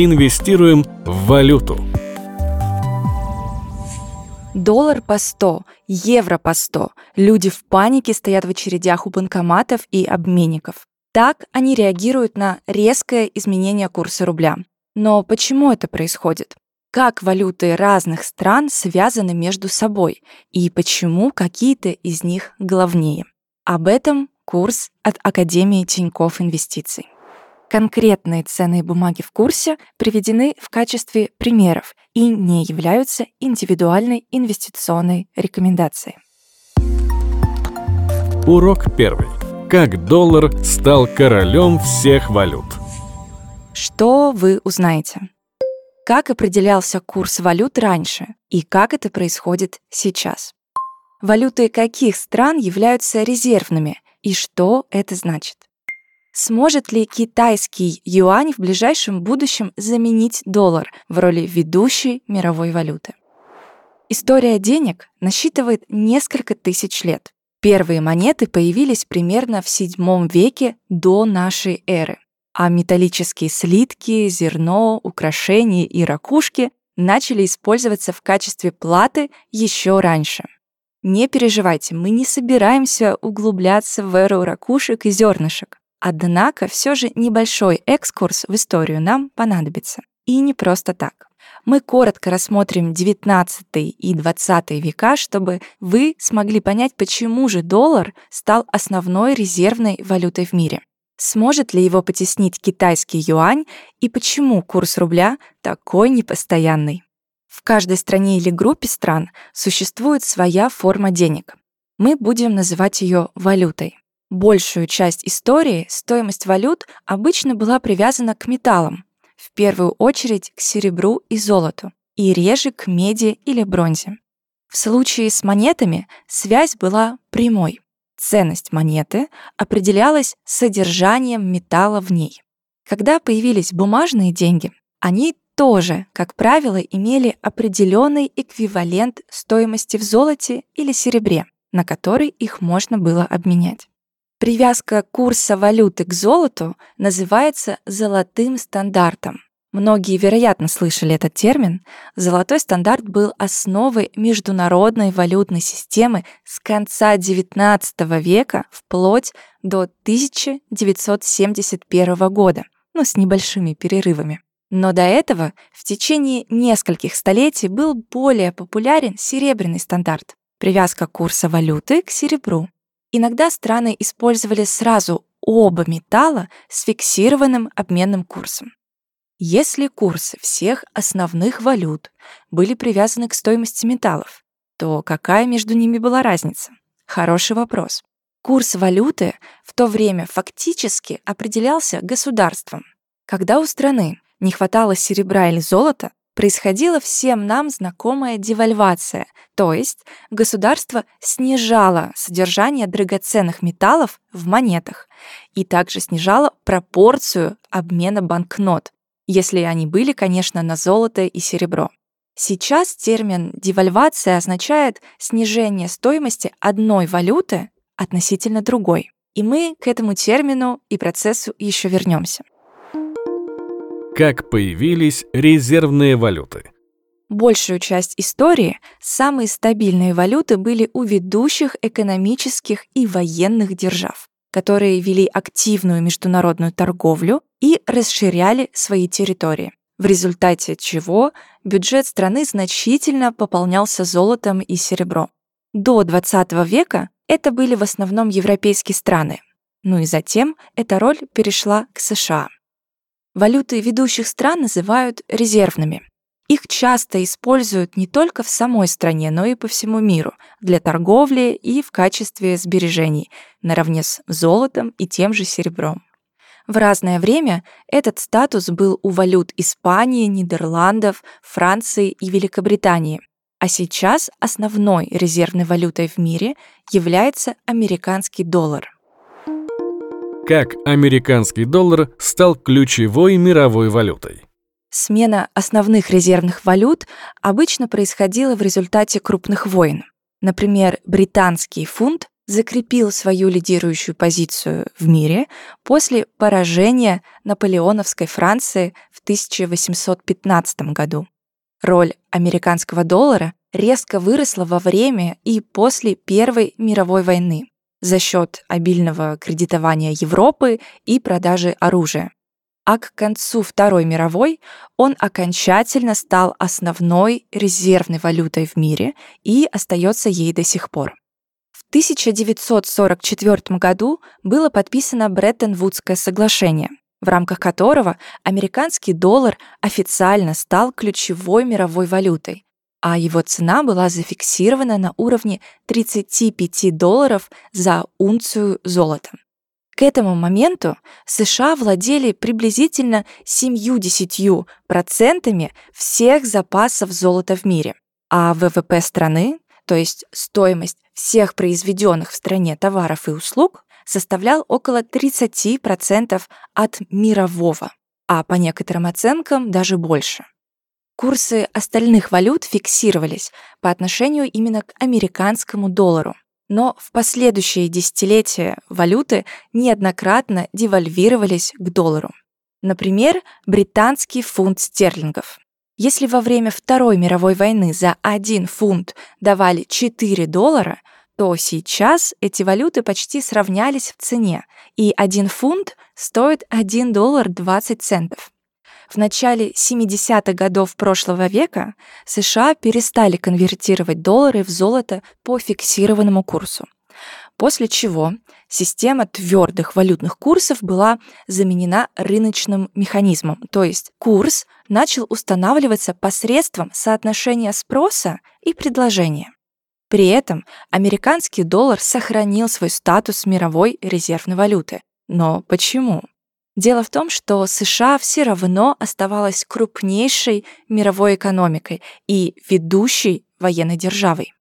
Инвестируем в валюту. Доллар по 100, евро по 100. Люди в панике стоят в очередях у банкоматов и обменников. Так они реагируют на резкое изменение курса рубля. Но почему это происходит? Как валюты разных стран связаны между собой и почему какие-то из них главнее? Об этом курс от Академии Тинькофф Инвестиций. Конкретные ценные бумаги в курсе приведены в качестве примеров и не являются индивидуальной инвестиционной рекомендацией. Урок первый. Как доллар стал королем всех валют. Что вы узнаете? Как определялся курс валют раньше и как это происходит сейчас? Валюты каких стран являются резервными и что это значит? Сможет ли китайский юань в ближайшем будущем заменить доллар в роли ведущей мировой валюты? История денег насчитывает несколько тысяч лет. Первые монеты появились примерно в VII веке до нашей эры, а металлические слитки, зерно, украшения и ракушки начали использоваться в качестве платы еще раньше. Не переживайте, мы не собираемся углубляться в эру ракушек и зернышек. Однако все же небольшой экскурс в историю нам понадобится. И не просто так. Мы коротко рассмотрим 19 и 20 века, чтобы вы смогли понять, почему же доллар стал основной резервной валютой в мире. Сможет ли его потеснить китайский юань и почему курс рубля такой непостоянный? В каждой стране или группе стран существует своя форма денег. Мы будем называть ее валютой. Большую часть истории стоимость валют обычно была привязана к металлам, в первую очередь к серебру и золоту, и реже к меди или бронзе. В случае с монетами связь была прямой. Ценность монеты определялась содержанием металла в ней. Когда появились бумажные деньги, они тоже, как правило, имели определенный эквивалент стоимости в золоте или серебре, на который их можно было обменять. Привязка курса валюты к золоту называется золотым стандартом. Многие, вероятно, слышали этот термин. Золотой стандарт был основой международной валютной системы с конца XIX века вплоть до 1971 года, ну, с небольшими перерывами. Но до этого в течение нескольких столетий был более популярен серебряный стандарт — привязка курса валюты к серебру. Иногда страны использовали сразу оба металла с фиксированным обменным курсом. Если курсы всех основных валют были привязаны к стоимости металлов, то какая между ними была разница? Хороший вопрос. Курс валюты в то время фактически определялся государством. Когда у страны не хватало серебра или золота, происходила всем нам знакомая девальвация, то есть государство снижало содержание драгоценных металлов в монетах и также снижало пропорцию обмена банкнот, если они были, конечно, на золото и серебро. Сейчас термин «девальвация» означает снижение стоимости одной валюты относительно другой. И мы к этому термину и процессу еще вернемся. Как появились резервные валюты? Большую часть истории самые стабильные валюты были у ведущих экономических и военных держав, которые вели активную международную торговлю и расширяли свои территории, в результате чего бюджет страны значительно пополнялся золотом и серебром. До 20 века это были в основном европейские страны, ну и затем эта роль перешла к США. Валюты ведущих стран называют резервными. Их часто используют не только в самой стране, но и по всему миру для торговли и в качестве сбережений, наравне с золотом и тем же серебром. В разное время этот статус был у валют Испании, Нидерландов, Франции и Великобритании. А сейчас основной резервной валютой в мире является американский доллар – как американский доллар стал ключевой мировой валютой. Смена основных резервных валют обычно происходила в результате крупных войн. Например, британский фунт закрепил свою лидирующую позицию в мире после поражения наполеоновской Франции в 1815 году. Роль американского доллара резко выросла во время и после Первой мировой войны за счет обильного кредитования Европы и продажи оружия. А к концу Второй мировой он окончательно стал основной резервной валютой в мире и остается ей до сих пор. В 1944 году было подписано Бреттон-Вудское соглашение, в рамках которого американский доллар официально стал ключевой мировой валютой, а его цена была зафиксирована на уровне 35 долларов за унцию золота. К этому моменту США владели приблизительно 70% всех запасов золота в мире, а ВВП страны, то есть стоимость всех произведенных в стране товаров и услуг, составлял около 30% от мирового, а по некоторым оценкам даже больше. Курсы остальных валют фиксировались по отношению именно к американскому доллару. Но в последующие десятилетия валюты неоднократно девальвировались к доллару. Например, британский фунт стерлингов. Если во время Второй мировой войны за 1 фунт давали 4 доллара, то сейчас эти валюты почти сравнялись в цене, и 1 фунт стоит 1 доллар 20 центов. В начале 70-х годов прошлого века США перестали конвертировать доллары в золото по фиксированному курсу, после чего система твердых валютных курсов была заменена рыночным механизмом, то есть курс начал устанавливаться посредством соотношения спроса и предложения. При этом американский доллар сохранил свой статус мировой резервной валюты. Но почему? Дело в том, что США все равно оставалась крупнейшей мировой экономикой и ведущей военной державой.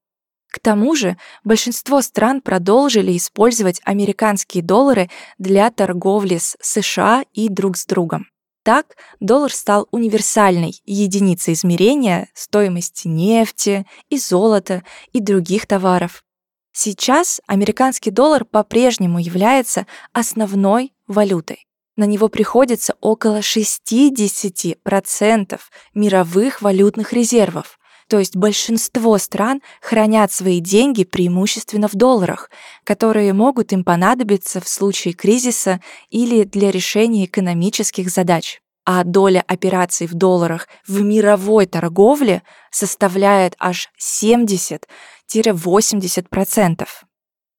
К тому же большинство стран продолжили использовать американские доллары для торговли с США и друг с другом. Так, доллар стал универсальной единицей измерения стоимости нефти и золота и других товаров. Сейчас американский доллар по-прежнему является основной валютой на него приходится около 60% мировых валютных резервов. То есть большинство стран хранят свои деньги преимущественно в долларах, которые могут им понадобиться в случае кризиса или для решения экономических задач. А доля операций в долларах в мировой торговле составляет аж 70-80%.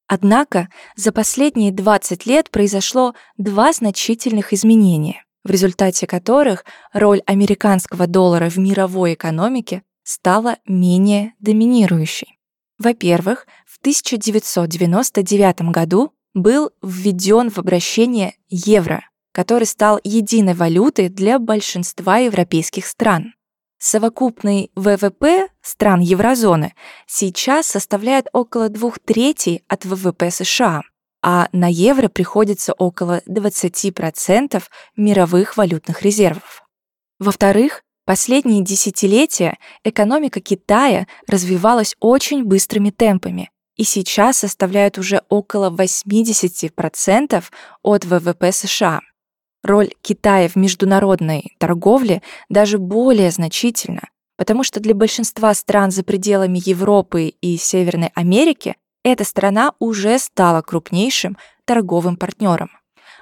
Однако за последние 20 лет произошло два значительных изменения, в результате которых роль американского доллара в мировой экономике стала менее доминирующей. Во-первых, в 1999 году был введен в обращение евро, который стал единой валютой для большинства европейских стран. Совокупный ВВП стран еврозоны сейчас составляет около двух третей от ВВП США, а на евро приходится около 20% мировых валютных резервов. Во-вторых, последние десятилетия экономика Китая развивалась очень быстрыми темпами и сейчас составляет уже около 80% от ВВП США. Роль Китая в международной торговле даже более значительна, потому что для большинства стран за пределами Европы и Северной Америки эта страна уже стала крупнейшим торговым партнером.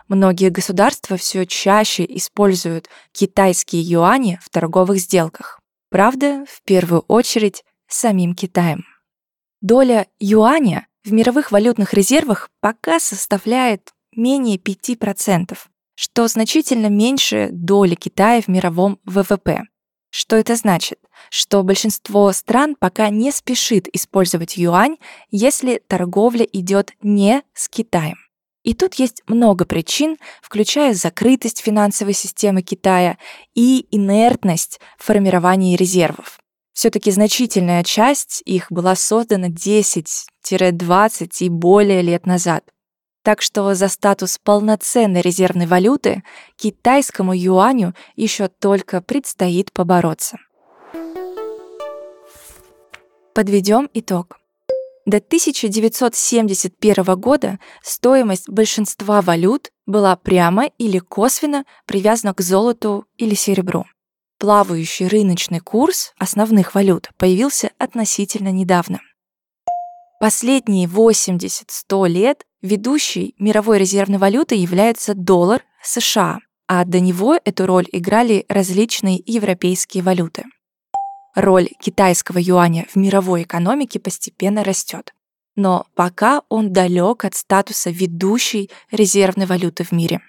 Многие государства все чаще используют китайские юани в торговых сделках. Правда, в первую очередь самим Китаем. Доля юаня в мировых валютных резервах пока составляет менее 5% что значительно меньше доли Китая в мировом ВВП. Что это значит? Что большинство стран пока не спешит использовать юань, если торговля идет не с Китаем. И тут есть много причин, включая закрытость финансовой системы Китая и инертность формирования резервов. Все-таки значительная часть их была создана 10-20 и более лет назад. Так что за статус полноценной резервной валюты китайскому юаню еще только предстоит побороться. Подведем итог. До 1971 года стоимость большинства валют была прямо или косвенно привязана к золоту или серебру. Плавающий рыночный курс основных валют появился относительно недавно. Последние 80-100 лет ведущей мировой резервной валютой является доллар США, а до него эту роль играли различные европейские валюты. Роль китайского юаня в мировой экономике постепенно растет, но пока он далек от статуса ведущей резервной валюты в мире.